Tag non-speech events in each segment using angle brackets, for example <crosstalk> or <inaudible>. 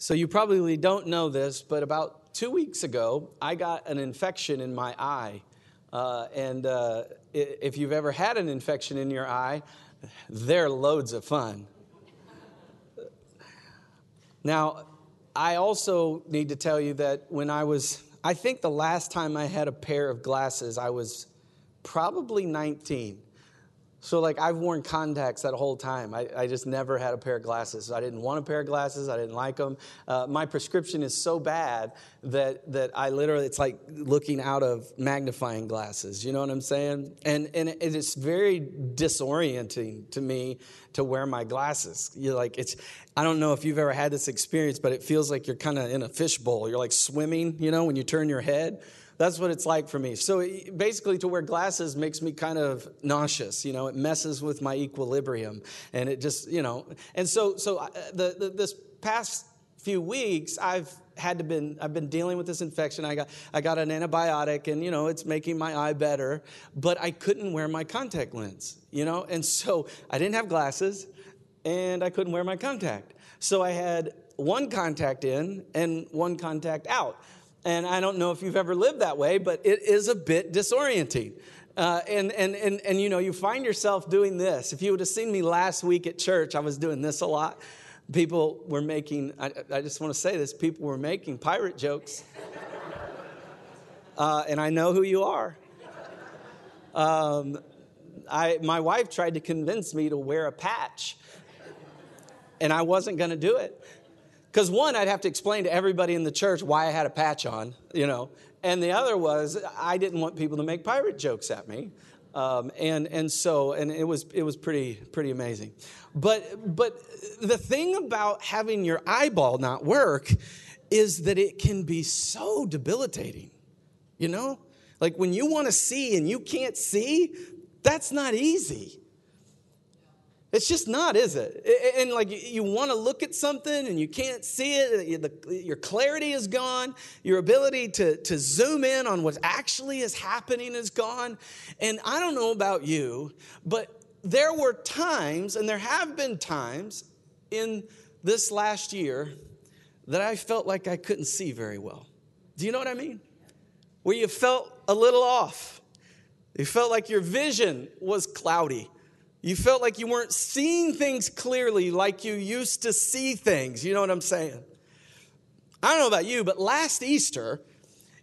So, you probably don't know this, but about two weeks ago, I got an infection in my eye. Uh, and uh, if you've ever had an infection in your eye, they're loads of fun. Now, I also need to tell you that when I was, I think the last time I had a pair of glasses, I was probably 19. So, like, I've worn contacts that whole time. I, I, just never had a pair of glasses. I didn't want a pair of glasses. I didn't like them. Uh, my prescription is so bad that, that I literally, it's like looking out of magnifying glasses. You know what I'm saying? And, and it is very disorienting to me to wear my glasses. You're like, it's, I don't know if you've ever had this experience, but it feels like you're kind of in a fishbowl. You're like swimming, you know, when you turn your head. That's what it's like for me. So basically, to wear glasses makes me kind of nauseous. You know, it messes with my equilibrium, and it just, you know, and so so uh, the, the this past few weeks, I've had to been I've been dealing with this infection. I got I got an antibiotic, and you know, it's making my eye better, but I couldn't wear my contact lens. You know, and so I didn't have glasses, and I couldn't wear my contact. So I had one contact in and one contact out. And I don't know if you've ever lived that way, but it is a bit disorienting. Uh, and, and, and, and, you know, you find yourself doing this. If you would have seen me last week at church, I was doing this a lot. People were making, I, I just want to say this, people were making pirate jokes. <laughs> Uh, and I know who you are. Um, I, my wife tried to convince me to wear a patch, and I wasn't going to do it. Because one, I'd have to explain to everybody in the church why I had a patch on, you know. And the other was I didn't want people to make pirate jokes at me. Um, and and so and it was it was pretty pretty amazing, but but the thing about having your eyeball not work is that it can be so debilitating, you know. Like when you want to see and you can't see, that's not easy. It's just not, is it? And like you want to look at something and you can't see it, your clarity is gone, your ability to, to zoom in on what actually is happening is gone. And I don't know about you, but there were times, and there have been times in this last year that I felt like I couldn't see very well. Do you know what I mean? Where you felt a little off. You felt like your vision was cloudy. You felt like you weren't seeing things clearly like you used to see things. You know what I'm saying? I don't know about you, but last Easter,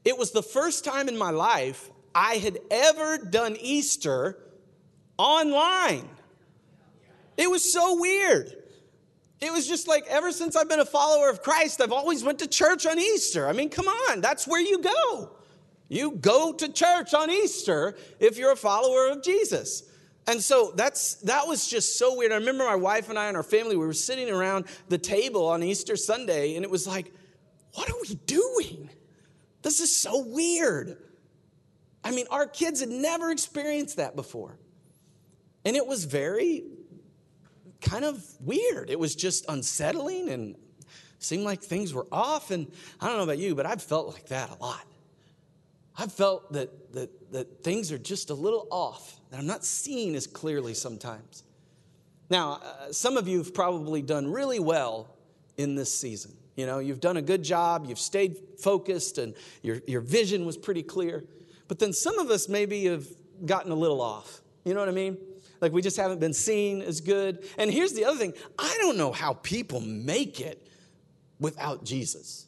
it was the first time in my life I had ever done Easter online. It was so weird. It was just like ever since I've been a follower of Christ, I've always went to church on Easter. I mean, come on, that's where you go. You go to church on Easter if you're a follower of Jesus. And so that's that was just so weird. I remember my wife and I and our family, we were sitting around the table on Easter Sunday, and it was like, what are we doing? This is so weird. I mean, our kids had never experienced that before. And it was very kind of weird. It was just unsettling and seemed like things were off. And I don't know about you, but I've felt like that a lot. I've felt that, that, that things are just a little off, that I'm not seeing as clearly sometimes. Now, uh, some of you have probably done really well in this season. You know, you've done a good job, you've stayed focused, and your, your vision was pretty clear. But then some of us maybe have gotten a little off. You know what I mean? Like we just haven't been seen as good. And here's the other thing I don't know how people make it without Jesus.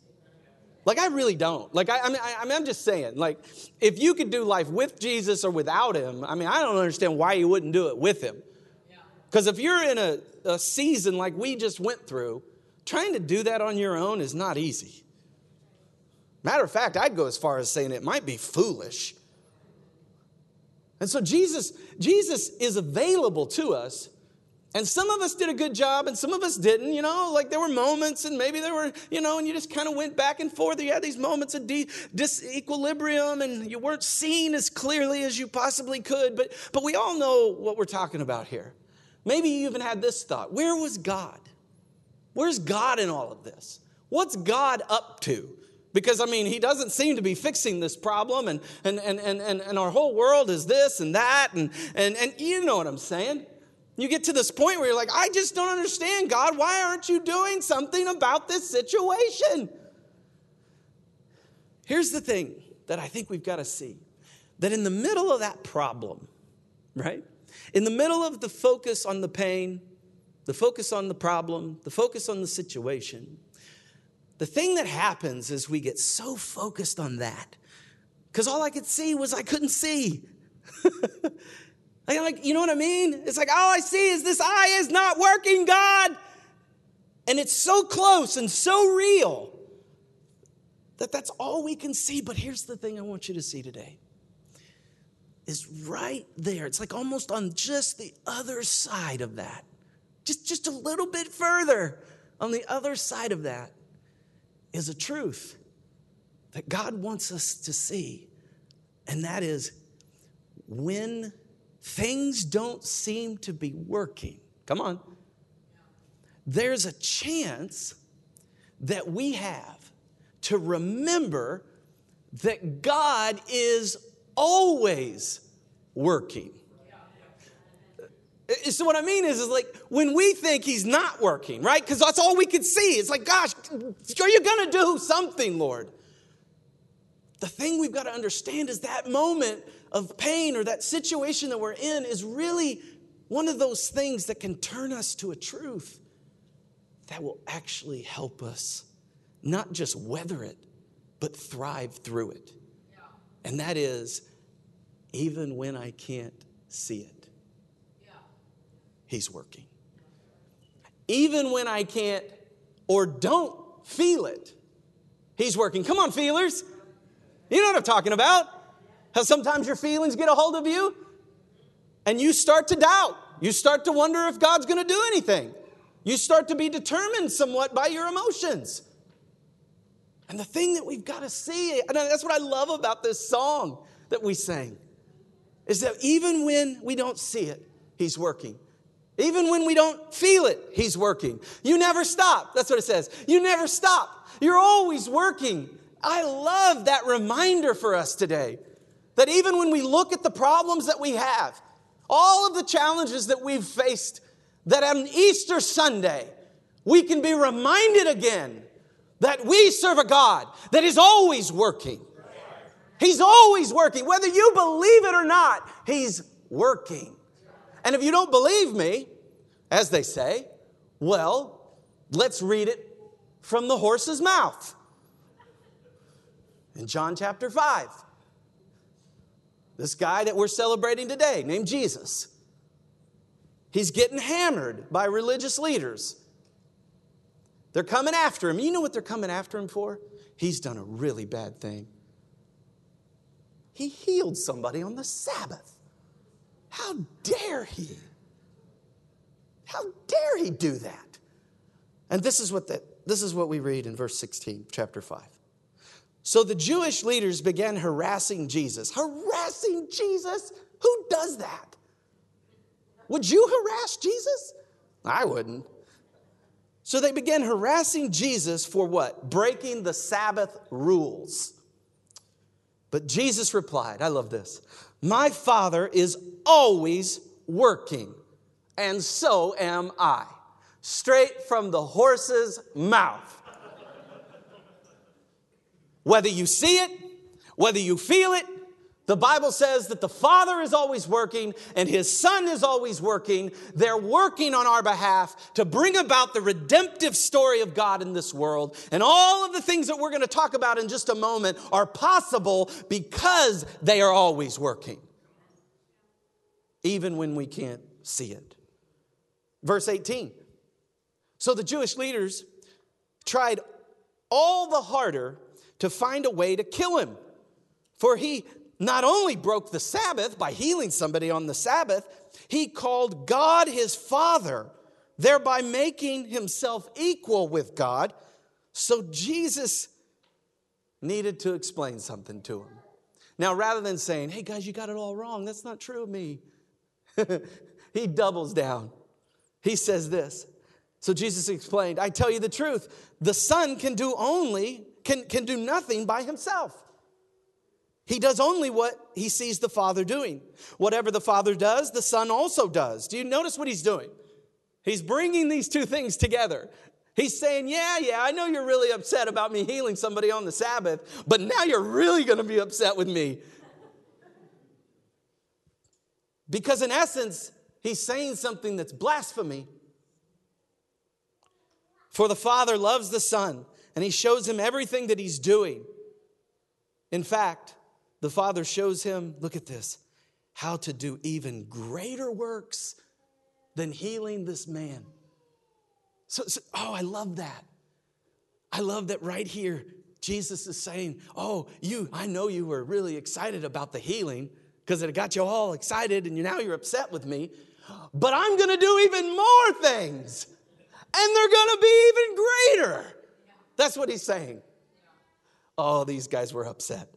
Like, I really don't. Like, I, I, mean, I, I mean, I'm just saying, like, if you could do life with Jesus or without him, I mean, I don't understand why you wouldn't do it with him. Because if you're in a, a season like we just went through, trying to do that on your own is not easy. Matter of fact, I'd go as far as saying it might be foolish. And so Jesus, Jesus is available to us and some of us did a good job and some of us didn't, you know, like there were moments and maybe there were, you know, and you just kind of went back and forth. You had these moments of de- disequilibrium and you weren't seen as clearly as you possibly could. But, but we all know what we're talking about here. Maybe you even had this thought where was God? Where's God in all of this? What's God up to? Because, I mean, he doesn't seem to be fixing this problem, and, and, and, and, and our whole world is this and that, and, and, and you know what I'm saying. You get to this point where you're like, I just don't understand, God. Why aren't you doing something about this situation? Here's the thing that I think we've got to see that in the middle of that problem, right? In the middle of the focus on the pain, the focus on the problem, the focus on the situation, the thing that happens is we get so focused on that because all I could see was I couldn't see. <laughs> like, like, you know what I mean? It's like all I see is this eye is not working, God. And it's so close and so real that that's all we can see. But here's the thing I want you to see today is right there. It's like almost on just the other side of that. Just, just a little bit further on the other side of that is a truth that God wants us to see. And that is when things don't seem to be working, come on, there's a chance that we have to remember that God is always working. So what I mean is, is like when we think he's not working, right? Because that's all we can see. It's like, gosh, are you gonna do something, Lord? The thing we've got to understand is that moment of pain or that situation that we're in is really one of those things that can turn us to a truth that will actually help us not just weather it, but thrive through it. And that is, even when I can't see it, He's working. Even when I can't or don't feel it, He's working. Come on, feelers. You know what I'm talking about. How sometimes your feelings get a hold of you and you start to doubt. You start to wonder if God's going to do anything. You start to be determined somewhat by your emotions. And the thing that we've got to see, and that's what I love about this song that we sang, is that even when we don't see it, He's working. Even when we don't feel it, He's working. You never stop. That's what it says. You never stop. You're always working. I love that reminder for us today that even when we look at the problems that we have, all of the challenges that we've faced, that on Easter Sunday, we can be reminded again that we serve a God that is always working. He's always working. Whether you believe it or not, He's working. And if you don't believe me, as they say, well, let's read it from the horse's mouth. In John chapter 5, this guy that we're celebrating today, named Jesus, he's getting hammered by religious leaders they're coming after him. You know what they're coming after him for? He's done a really bad thing. He healed somebody on the Sabbath. How dare he? How dare he do that? And this is what the, this is what we read in verse 16, chapter 5. So the Jewish leaders began harassing Jesus. Harassing Jesus? Who does that? Would you harass Jesus? I wouldn't. So they began harassing Jesus for what? Breaking the Sabbath rules. But Jesus replied, I love this. My Father is always working, and so am I. Straight from the horse's mouth. Whether you see it, whether you feel it, the Bible says that the Father is always working and His Son is always working. They're working on our behalf to bring about the redemptive story of God in this world. And all of the things that we're going to talk about in just a moment are possible because they are always working, even when we can't see it. Verse 18. So the Jewish leaders tried all the harder to find a way to kill him. For he not only broke the Sabbath by healing somebody on the Sabbath, he called God his Father, thereby making himself equal with God. So Jesus needed to explain something to him. Now, rather than saying, hey guys, you got it all wrong, that's not true of me, <laughs> he doubles down. He says this. So Jesus explained, I tell you the truth, the Son can do only, can, can do nothing by himself. He does only what he sees the Father doing. Whatever the Father does, the Son also does. Do you notice what he's doing? He's bringing these two things together. He's saying, Yeah, yeah, I know you're really upset about me healing somebody on the Sabbath, but now you're really going to be upset with me. Because in essence, he's saying something that's blasphemy. For the Father loves the Son, and he shows him everything that he's doing. In fact, the Father shows him, look at this, how to do even greater works than healing this man. So, so, oh, I love that. I love that right here. Jesus is saying, Oh, you, I know you were really excited about the healing because it got you all excited and you, now you're upset with me. But I'm to do even more things and they're to be even greater. That's what he's saying. Oh, these guys were upset.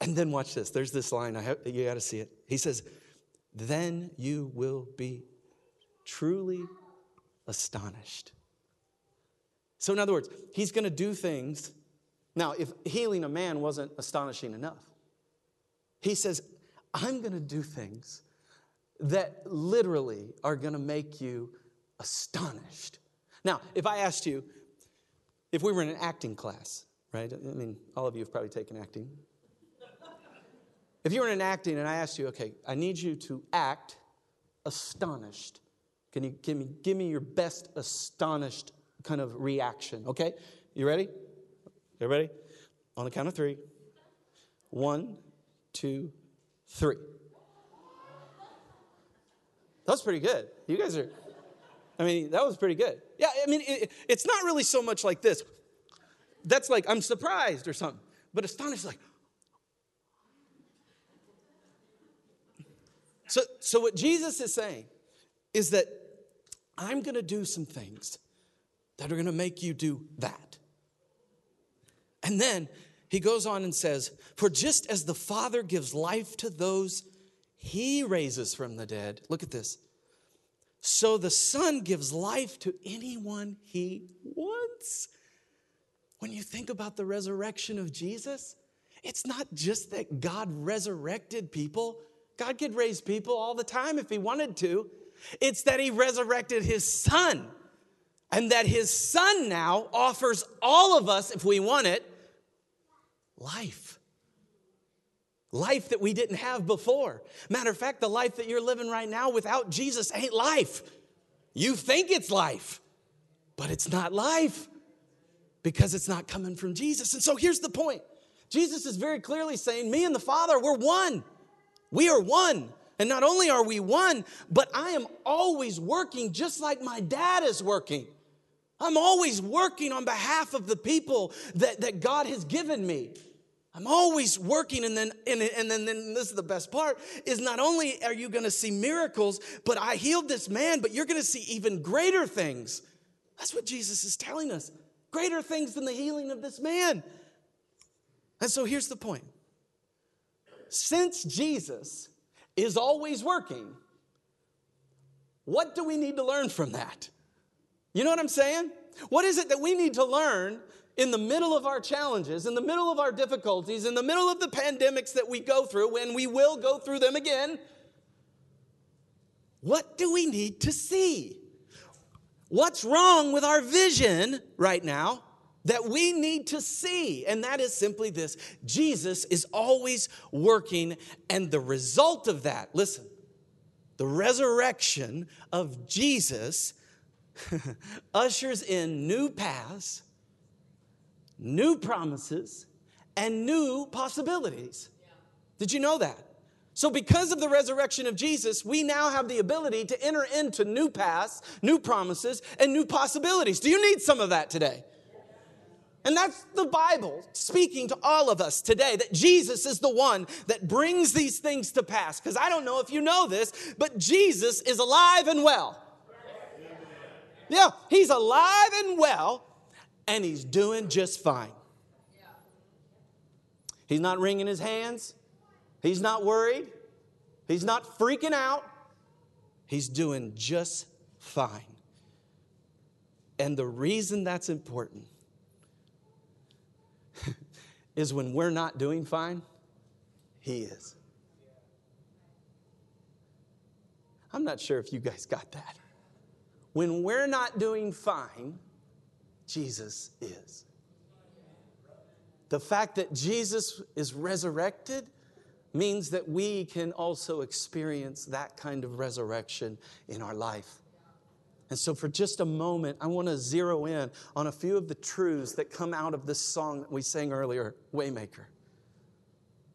And then watch this. There's this line. I have, you got to see it. He says, "Then you will be truly astonished." So, in other words, he's going to do things. Now, if healing a man wasn't astonishing enough, he says, "I'm going to do things that literally are going to make you astonished." Now, if I asked you, if we were in an acting class, right? I mean, all of you have probably taken acting. If you were in an acting and I asked you, okay, I need you to act astonished. Can you give me, give me your best astonished kind of reaction? Okay? You ready? You ready? On the count of three. One, two, three. That was pretty good. You guys are, I mean, that was pretty good. Yeah, I mean, it, it's not really so much like this. That's like, I'm surprised or something. But astonished, like, So, so what Jesus is saying is that I'm going to do some things that are going to make you do that. And then he goes on and says, For just as the Father gives life to those he raises from the dead, look at this. So the Son gives life to anyone he wants. When you think about the resurrection of Jesus, it's not just that God resurrected people God could raise people all the time if he wanted to. It's that he resurrected his son, and that his son now offers all of us, if we want it, life. Life that we didn't have before. Matter of fact, the life that you're living right now without Jesus ain't life. You think it's life, but it's not life because it's not coming from Jesus. And so here's the point Jesus is very clearly saying, Me and the Father, we're one. We are one. And not only are we one, but I am always working just like my dad is working. I'm always working on behalf of the people that, that God has given me. I'm always working, and then and, and then, then this is the best part: is not only are you going to see miracles, but I healed this man, but you're going to see even greater things. That's what Jesus is telling us: greater things than the healing of this man. And so here's the point: since Jesus is always working, what do we need to learn from that? You know what I'm saying? What is it that we need to learn in the middle of our challenges, in the middle of our difficulties, in the middle of the pandemics that we go through, when we will go through them again? What do we need to see? What's wrong with our vision right now? that we need to see, and that is simply this Jesus is always working, and the result of that, listen, the resurrection of Jesus <laughs> ushers in new paths, new promises, and new possibilities. Did you know that? So, because of the resurrection of Jesus, we now have the ability to enter into new paths, new promises, and new possibilities. Do you need some of that today? And that's the Bible speaking to all of us today that Jesus is the one that brings these things to pass. Because I don't know if you know this, but Jesus is alive and well. Yeah, he's alive and well, and he's doing just fine. He's not wringing his hands, he's not worried, he's not freaking out. He's doing just fine. And the reason that's important <laughs> is when we're not doing fine, He is. I'm not sure if you guys got that. When we're not doing fine, Jesus is. The fact that Jesus is resurrected means that we can also experience that kind of resurrection in our life. And so, for just a moment, I want to zero in on a few of the truths that come out of this song that we sang earlier, Waymaker.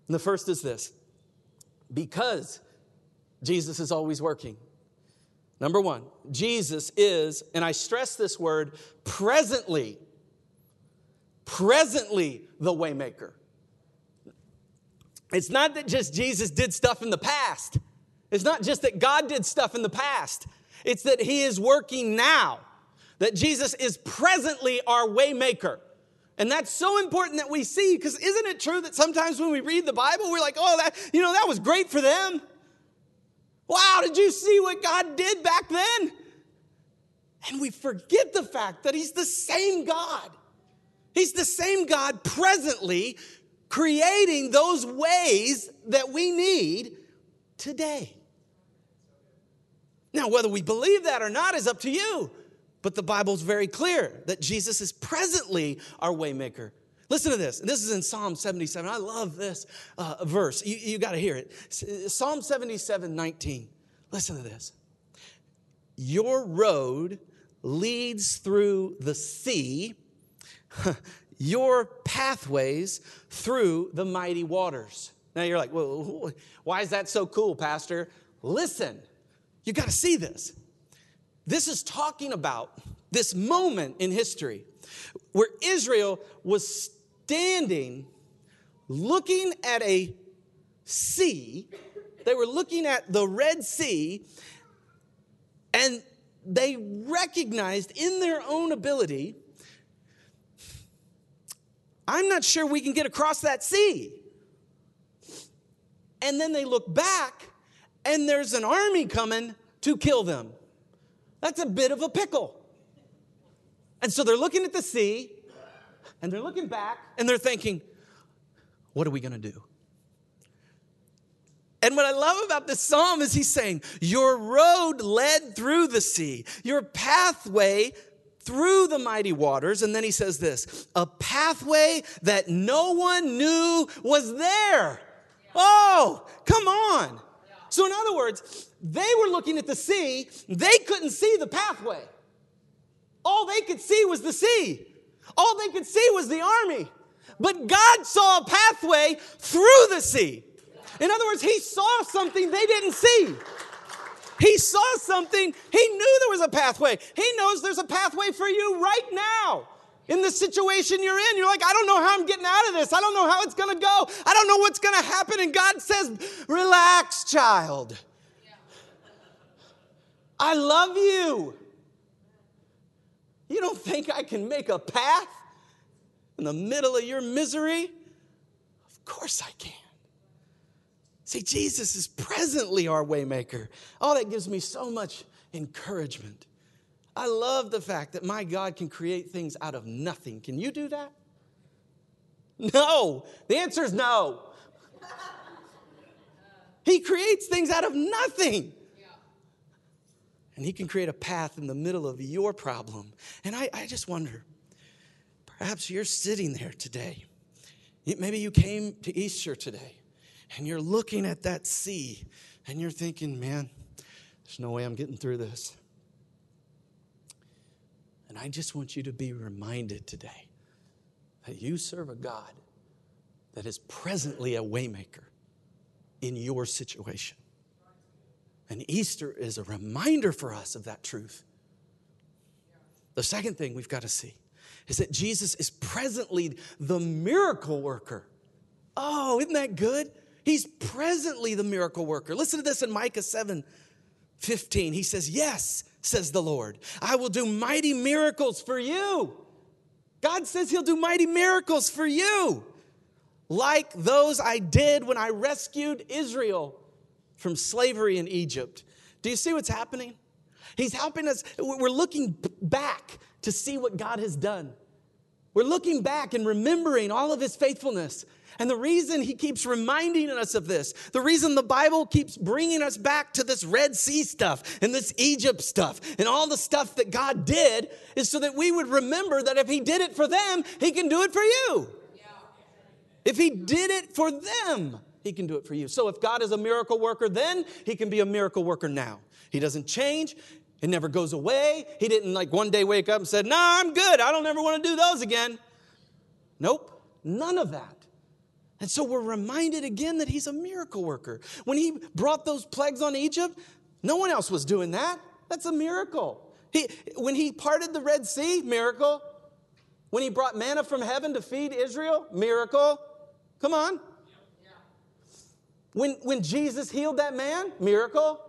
And the first is this because Jesus is always working. Number one, Jesus is, and I stress this word, presently, presently the waymaker. It's not that just Jesus did stuff in the past. It's not just that God did stuff in the past. It's that he is working now. That Jesus is presently our waymaker. And that's so important that we see because isn't it true that sometimes when we read the Bible we're like, "Oh, that you know, that was great for them." Wow, did you see what God did back then? And we forget the fact that He's the same God. He's the same God presently creating those ways that we need today. Now, whether we believe that or not is up to you, but the Bible's very clear that Jesus is presently our waymaker. Listen to this. This is in Psalm 77. I love this uh, verse. You, you got to hear it. Psalm 77 19. Listen to this. Your road leads through the sea, <laughs> your pathways through the mighty waters. Now you're like, well, why is that so cool, Pastor? Listen, you got to see this. This is talking about this moment in history where Israel was standing looking at a sea. They were looking at the Red Sea, and they recognized in their own ability I'm not sure we can get across that sea. And then they look back, and there's an army coming to kill them. That's a bit of a pickle. And so they're looking at the sea, and they're looking back and they're thinking, what are we going to do? And what I love about this psalm is he's saying, Your road led through the sea, your pathway through the mighty waters. And then he says this a pathway that no one knew was there. Oh, come on. So, in other words, they were looking at the sea, they couldn't see the pathway. All they could see was the sea. All they could see was the army. But God saw a pathway through the sea. In other words, He saw something they didn't see. He saw something, He knew there was a pathway. He knows there's a pathway for you right now. In the situation you're in, you're like, I don't know how I'm getting out of this. I don't know how it's gonna go. I don't know what's gonna happen. And God says, Relax, child. I love you. You don't think I can make a path in the middle of your misery? Of course I can. See, Jesus is presently our waymaker. Oh, that gives me so much encouragement. I love the fact that my God can create things out of nothing. Can you do that? No. The answer is no. He creates things out of nothing. And He can create a path in the middle of your problem. And I, I just wonder perhaps you're sitting there today. Maybe you came to Easter today and you're looking at that sea and you're thinking, man, there's no way I'm getting through this. And I just want you to be reminded today that you serve a God that is presently a waymaker in your situation. And Easter is a reminder for us of that truth. The second thing we've got to see is that Jesus is presently the miracle worker. Oh, isn't that good? He's presently the miracle worker. Listen to this in Micah 7 15. He says, Yes, says the Lord, I will do mighty miracles for you. God says He'll do mighty miracles for you, like those I did when I rescued Israel from slavery in Egypt. Do you see what's happening? He's helping us. We're looking back to see what God has done. We're looking back and remembering all of his faithfulness. And the reason he keeps reminding us of this, the reason the Bible keeps bringing us back to this Red Sea stuff and this Egypt stuff and all the stuff that God did is so that we would remember that if he did it for them, he can do it for you. If he did it for them, he can do it for you. So if God is a miracle worker then, he can be a miracle worker now. He doesn't change. It never goes away. He didn't like one day wake up and said, "Nah, I'm good. I don't ever want to do those again." Nope. None of that. And so we're reminded again that he's a miracle worker. When he brought those plagues on Egypt, no one else was doing that. That's a miracle. He, when he parted the Red Sea, miracle. When he brought manna from heaven to feed Israel, miracle. Come on. When, when Jesus healed that man, miracle.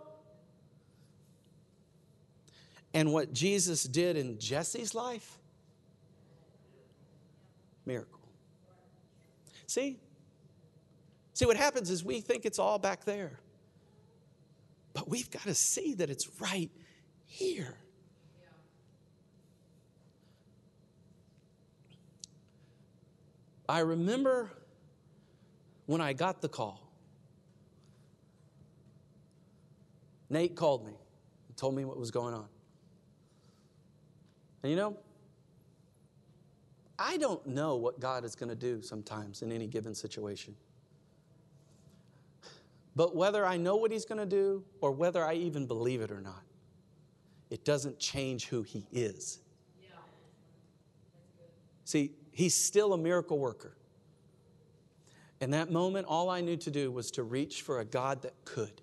And what Jesus did in Jesse's life, miracle. See? See, what happens is we think it's all back there. But we've got to see that it's right here. I remember when I got the call. Nate called me and told me what was going on. And you know, I don't know what God is going to do sometimes in any given situation. But whether I know what He's going to do or whether I even believe it or not, it doesn't change who He is. Yeah. See, He's still a miracle worker. In that moment, all I knew to do was to reach for a God that could.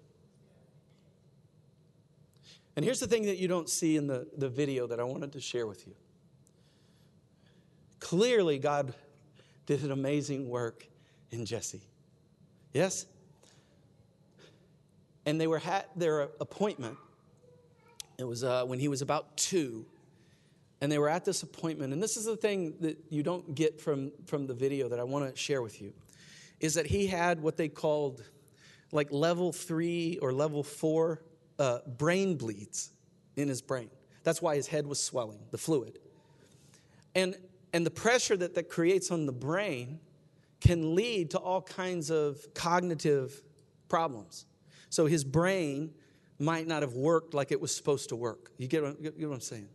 And here's the thing that you don't see in the, the video that I wanted to share with you. Clearly, God did an amazing work in Jesse. Yes? And they were at their appointment. It was uh, when he was about two. And they were at this appointment. And this is the thing that you don't get from, from the video that I want to share with you is that he had what they called like level three or level four uh, brain bleeds in his brain. That's why his head was swelling, the fluid. And and the pressure that that creates on the brain can lead to all kinds of cognitive problems. So his brain might not have worked like it was supposed to work. You get what, you get what I'm saying?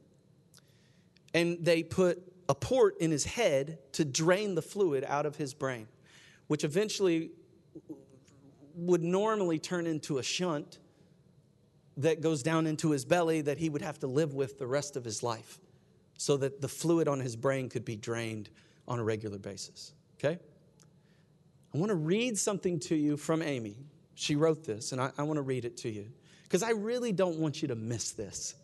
And they put a port in his head to drain the fluid out of his brain, which eventually would normally turn into a shunt that goes down into his belly that he would have to live with the rest of his life so that the fluid on his brain could be drained on a regular basis. Okay? I want to read something to you from Amy. She wrote this, and I, I want to read it to you because I really don't want you to miss this.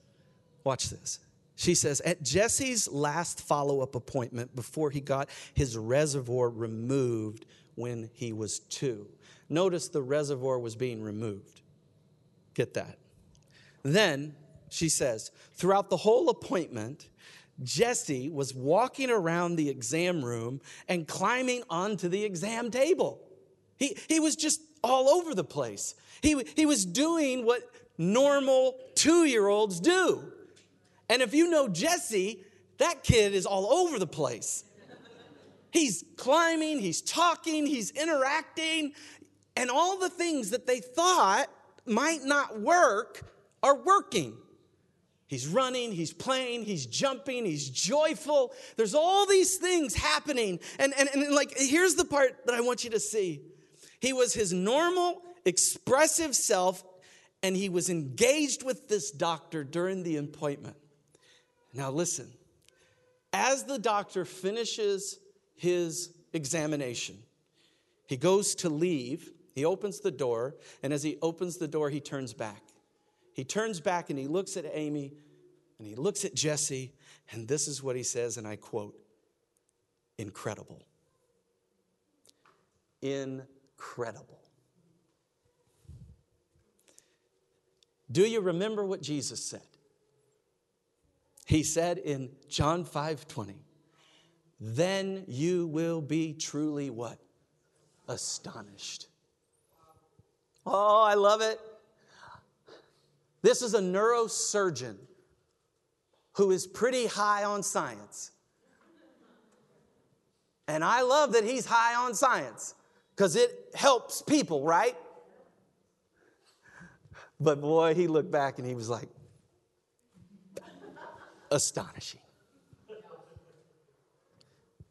Watch this. She says, At Jesse's last follow up appointment before he got his reservoir removed when he was two. Notice the reservoir was being removed. Get that. Then she says, throughout the whole appointment, Jesse was walking around the exam room and climbing onto the exam table. He, he was just all over the place. He, he was doing what normal two year olds do. And if you know Jesse, that kid is all over the place. He's climbing, he's talking, he's interacting, and all the things that they thought might not work are working. He's running, he's playing, he's jumping, he's joyful. There's all these things happening. And, and, and like, here's the part that I want you to see. He was his normal, expressive self, and he was engaged with this doctor during the appointment. Now, listen, as the doctor finishes his examination, he goes to leave, he opens the door, and as he opens the door, he turns back. He turns back and he looks at Amy and he looks at Jesse, and this is what he says, and I quote Incredible. Incredible. Do you remember what Jesus said? He said in John 5 20, then you will be truly what? Astonished. Oh, I love it. This is a neurosurgeon who is pretty high on science. And I love that he's high on science because it helps people, right? But boy, he looked back and he was like, astonishing.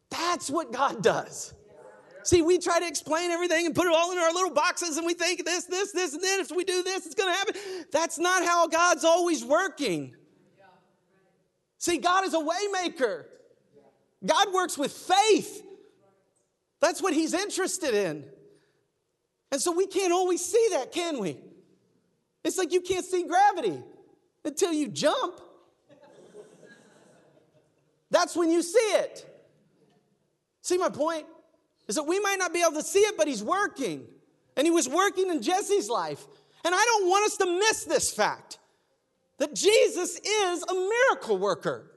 That's what God does. See, we try to explain everything and put it all in our little boxes and we think this, this, this, and then if we do this, it's going to happen. That's not how God's always working. See, God is a waymaker. God works with faith. That's what he's interested in. And so we can't always see that, can we? It's like you can't see gravity until you jump. That's when you see it. See my point? Is that we might not be able to see it, but he's working. And he was working in Jesse's life. And I don't want us to miss this fact that Jesus is a miracle worker.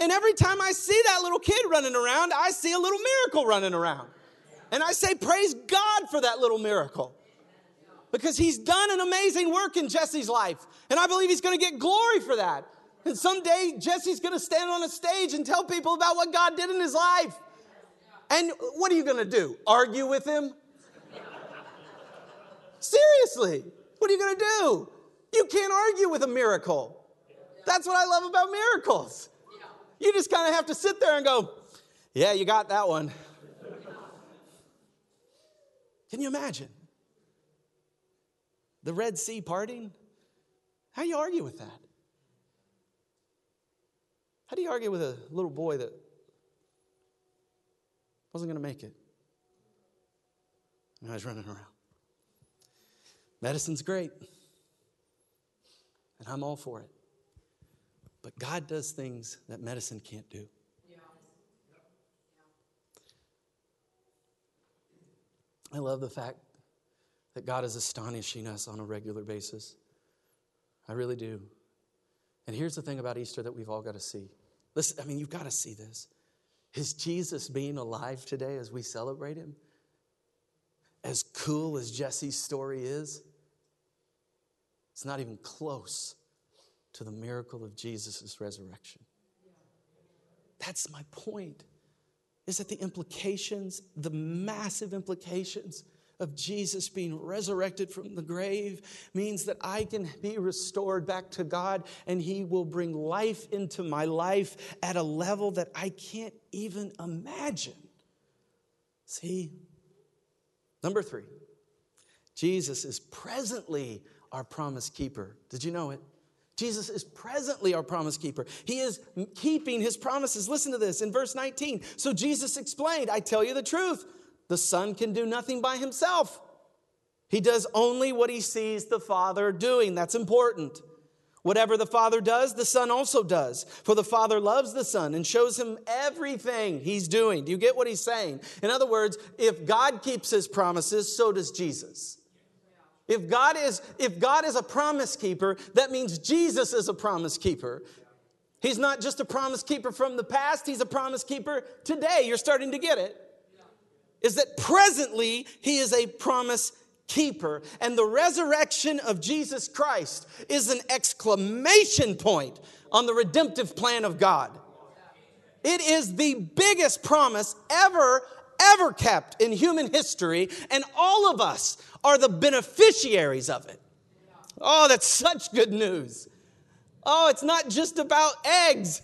And every time I see that little kid running around, I see a little miracle running around. And I say, Praise God for that little miracle. Because he's done an amazing work in Jesse's life. And I believe he's to get glory for that. And someday Jesse's to stand on a stage and tell people about what God did in his life. And what are you going to do? Argue with him? Seriously, what are you going to do? You can't argue with a miracle. That's what I love about miracles. You just kind of have to sit there and go, Yeah, you got that one. Can you imagine? The Red Sea parting? How do you argue with that? How do you argue with a little boy that wasn't going to make it? And I was running around. Medicine's great, and I'm all for it. But God does things that medicine can't do. I love the fact that God is astonishing us on a regular basis. I really do. And here's the thing about Easter that we've all got to see. Listen, I mean, you've got to see this. Is Jesus being alive today as we celebrate him? As cool as Jesse's story is, it's not even close to the miracle of Jesus' resurrection. That's my point is that the implications, the massive implications of Jesus being resurrected from the grave means that I can be restored back to God and He will bring life into my life at a level that I can't even imagine. See? Number three, Jesus is presently our promise keeper. Did you know it? Jesus is presently our promise keeper. He is keeping his promises. Listen to this in verse 19. So Jesus explained, I tell you the truth, the Son can do nothing by himself. He does only what he sees the Father doing. That's important. Whatever the Father does, the Son also does. For the Father loves the Son and shows him everything he's doing. Do you get what he's saying? In other words, if God keeps his promises, so does Jesus. If God is if God is a promise keeper, that means Jesus is a promise keeper. He's not just a promise keeper from the past, he's a promise keeper today. You're starting to get it. Is that presently he is a promise keeper and the resurrection of Jesus Christ is an exclamation point on the redemptive plan of God. It is the biggest promise ever ever kept in human history, and all of us are the beneficiaries of it. Oh, that's such good news. Oh, it's not just about eggs,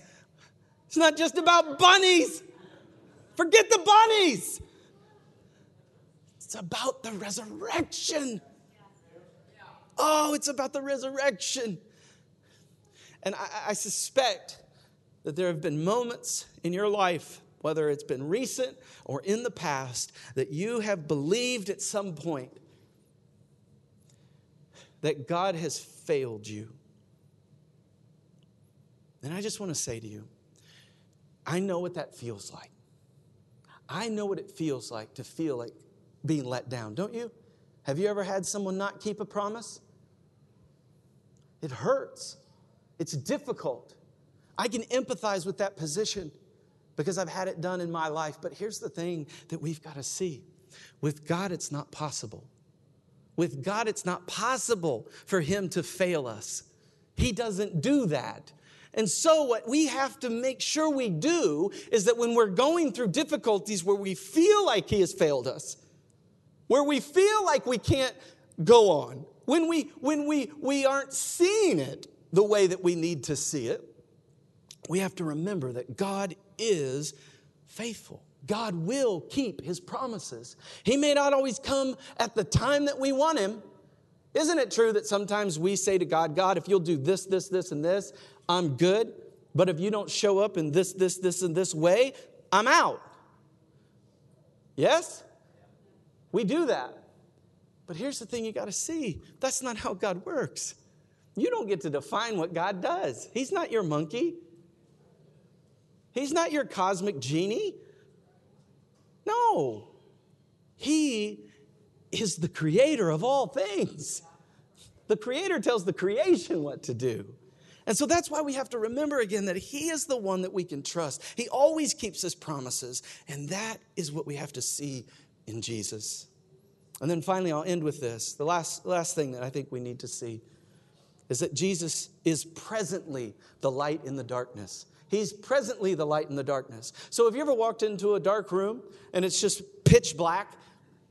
it's not just about bunnies. Forget the bunnies. It's about the resurrection. Oh, it's about the resurrection. And I, I, suspect that there have been moments in your life whether it's been recent or in the past, that you have believed at some point that God has failed you. And I just want to say to you, I know what that feels like. I know what it feels like to feel like being let down, don't you? Have you ever had someone not keep a promise? It hurts. It's difficult. I can empathize with that position because I've had it done in my life. But here's the thing that we've got to see with God, it's not possible. With God, it's not possible for Him to fail us. He doesn't do that. And so, what we have to make sure we do is that when we're going through difficulties where we feel like He has failed us, where we feel like we can't go on, when we, when we, we aren't seeing it the way that we need to see it, we have to remember that God is faithful. God will keep his promises. He may not always come at the time that we want him. Isn't it true that sometimes we say to God, God, if you'll do this, this, this, and this, I'm good. But if you don't show up in this, this, this, and this way, I'm out. Yes? We do that. But here's the thing you got to see that's not how God works. You don't get to define what God does. He's not your monkey, He's not your cosmic genie. No, He is the creator of all things. The creator tells the creation what to do. And so that's why we have to remember again that He is the one that we can trust. He always keeps His promises, and that is what we have to see in Jesus. And then finally, I'll end with this. The last, last thing that I think we need to see is that Jesus is presently the light in the darkness. He's presently the light in the darkness. So, have you ever walked into a dark room and it's just pitch black?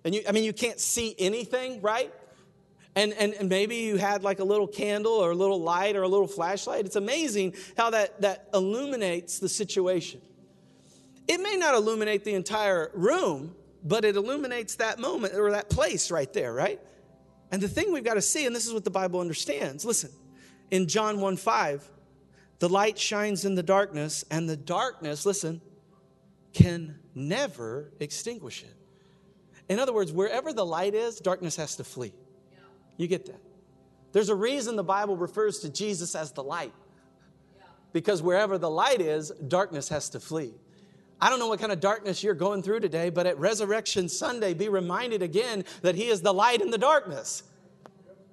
And you, I mean, you can't see anything, right? And, and, and maybe you had like a little candle or a little light or a little flashlight. It's amazing how that, that illuminates the situation. It may not illuminate the entire room, but it illuminates that moment or that place right there, right? And the thing we've got to see, and this is what the Bible understands listen, in John 1 5, the light shines in the darkness, and the darkness, listen, can never extinguish it. In other words, wherever the light is, darkness has to flee. You get that? There's a reason the Bible refers to Jesus as the light. Because wherever the light is, darkness has to flee. I don't know what kind of darkness you're going through today, but at Resurrection Sunday, be reminded again that He is the light in the darkness.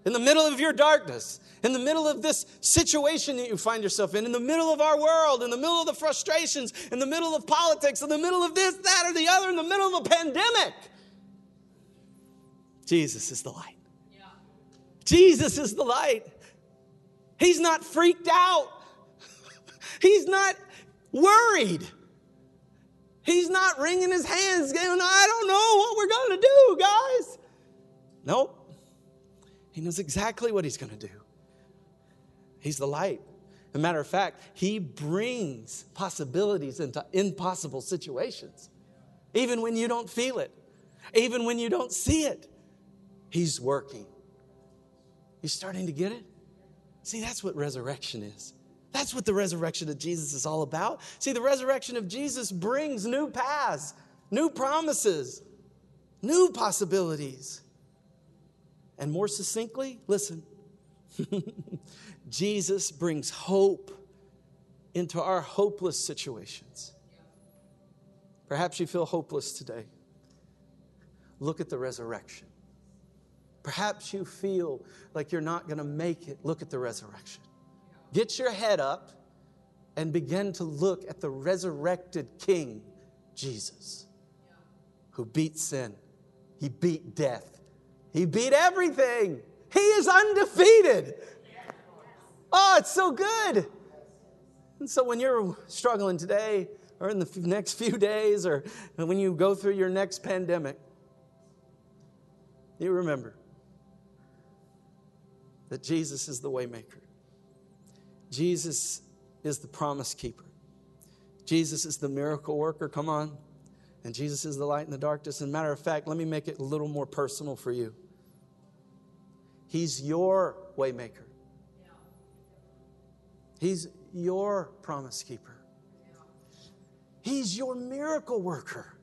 In the middle of your darkness, in the middle of this situation that you find yourself in, in the middle of our world, in the middle of the frustrations, in the middle of politics, in the middle of this, that, or the other, in the middle of a pandemic, Jesus is the light. Jesus is the light. He's not freaked out. <laughs> He's not worried. He's not wringing his hands, going, I don't know what we're going to do, guys. Nope. He knows exactly what he's going to do. He's the light. As a matter of fact, he brings possibilities into impossible situations. Even when you don't feel it, even when you don't see it, he's working. You starting to get it? See, that's what resurrection is. That's what the resurrection of Jesus is all about. See, the resurrection of Jesus brings new paths, new promises, new possibilities. And more succinctly, listen, <laughs> Jesus brings hope into our hopeless situations. Perhaps you feel hopeless today. Look at the resurrection. Perhaps you feel like you're not going to make it. Look at the resurrection. Get your head up and begin to look at the resurrected King, Jesus, who beat sin. He beat death. He beat everything. He is undefeated. Oh, it's so good. And so when you're struggling today, or in the next few days, or when you go through your next pandemic, you remember that Jesus is the waymaker. Jesus is the promise keeper. Jesus is the miracle worker. Come on. And Jesus is the light in the darkness. And matter of fact, let me make it a little more personal for you. He's your waymaker. He's your promise keeper. He's your miracle worker.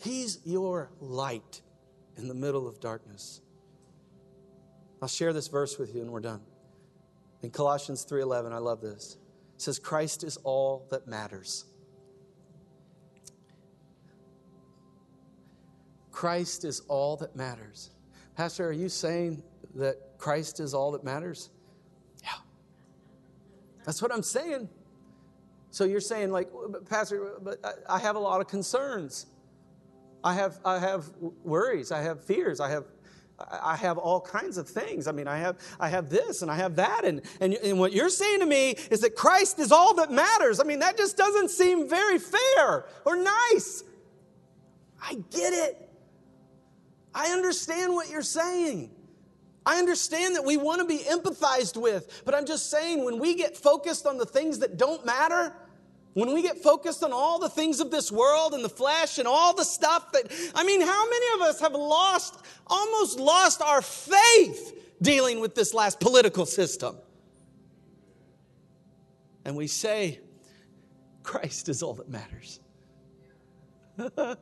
He's your light in the middle of darkness. I'll share this verse with you and we're done. In Colossians 3:11, I love this. It says Christ is all that matters. Christ is all that matters. Pastor, are you saying that Christ is all that matters? Yeah. That's what I'm saying. So you're saying, like, Pastor, but I have a lot of concerns. I have, I have worries. I have fears. I have I have all kinds of things. I mean, I have, I have this and I have that. And, and, and what you're saying to me is that Christ is all that matters. I mean, that just doesn't seem very fair or nice. I get it. I understand what you're saying. I understand that we want to be empathized with, but I'm just saying when we get focused on the things that don't matter, when we get focused on all the things of this world and the flesh and all the stuff that, I mean, how many of us have lost, almost lost our faith dealing with this last political system? And we say, Christ is all that matters. <laughs>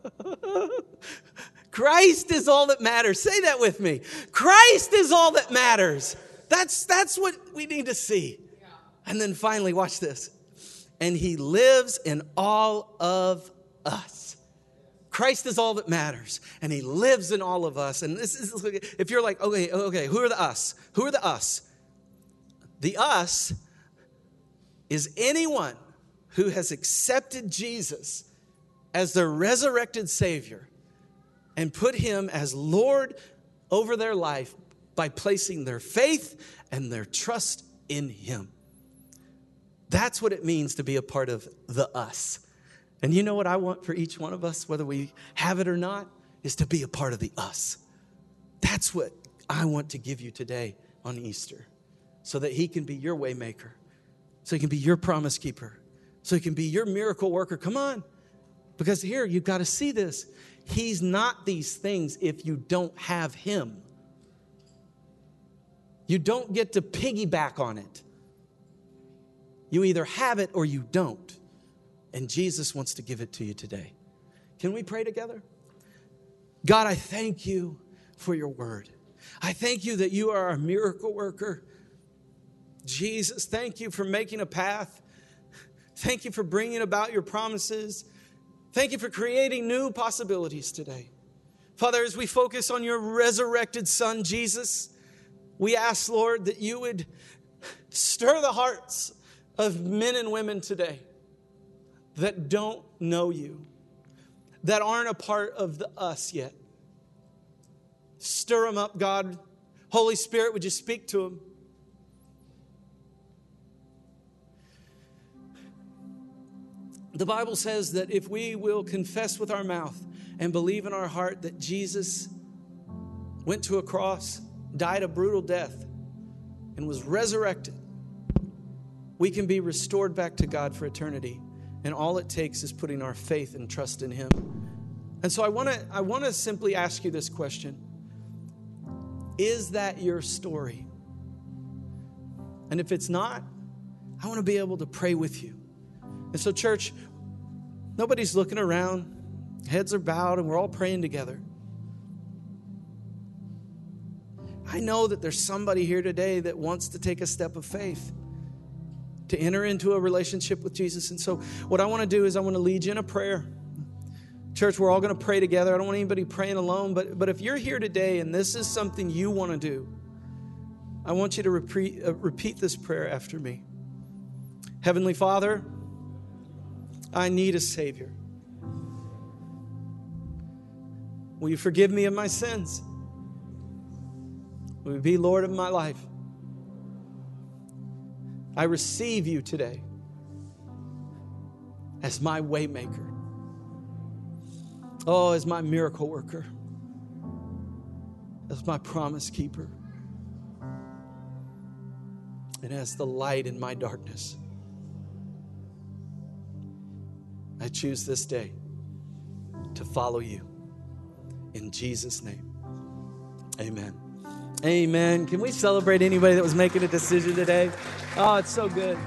Christ is all that matters. Say that with me. Christ is all that matters. That's, that's what we need to see. And then finally, watch this and he lives in all of us. Christ is all that matters, and he lives in all of us. And this is if you're like, okay, okay, who are the us? Who are the us? The us is anyone who has accepted Jesus as their resurrected Savior and put him as Lord over their life by placing their faith and their trust in him. That's what it means to be a part of the us. And you know what I want for each one of us, whether we have it or not, is to be a part of the us. That's what I want to give you today on Easter, so that He can be your waymaker, so He can be your promise keeper, so He can be your miracle worker. Come on. Because here, you've got to see this. He's not these things if you don't have Him. You don't get to piggyback on it. You either have it or you don't. And Jesus wants to give it to you today. Can we pray together? God, I thank you for your word. I thank you that you are a miracle worker. Jesus, thank you for making a path. Thank you for bringing about your promises. Thank you for creating new possibilities today. Father, as we focus on your resurrected Son, Jesus, we ask, Lord, that you would stir the hearts of men and women today that don't know you, that aren't a part of the us yet. Stir them up, God. Holy Spirit, would you speak to them? The Bible says that if we will confess with our mouth and believe in our heart that Jesus went to a cross, died a brutal death, and was resurrected, we can be restored back to God for eternity. And all it takes is putting our faith and trust in Him. And so I want to I want to simply ask you this question. Is that your story? And if it's not, I want to be able to pray with you. And so church, nobody's looking around. Heads are bowed and we're all praying together. I know that there's somebody here today that wants to take a step of faith to enter into a relationship with Jesus. And so, what I want to do is, I want to lead you in a prayer. Church, we're all going to pray together. I don't want anybody praying alone, but, but if you're here today and this is something you want to do, I want you to repeat, uh, repeat this prayer after me. Heavenly Father, I need a Savior. Will you forgive me of my sins? Will you be Lord of my life? I receive you today as my waymaker. Oh, as my miracle worker. As my promise keeper. And as the light in my darkness. I choose this day to follow you. In Jesus' name. Amen. Amen. Can we celebrate anybody that was making a decision today? Oh, it's so good.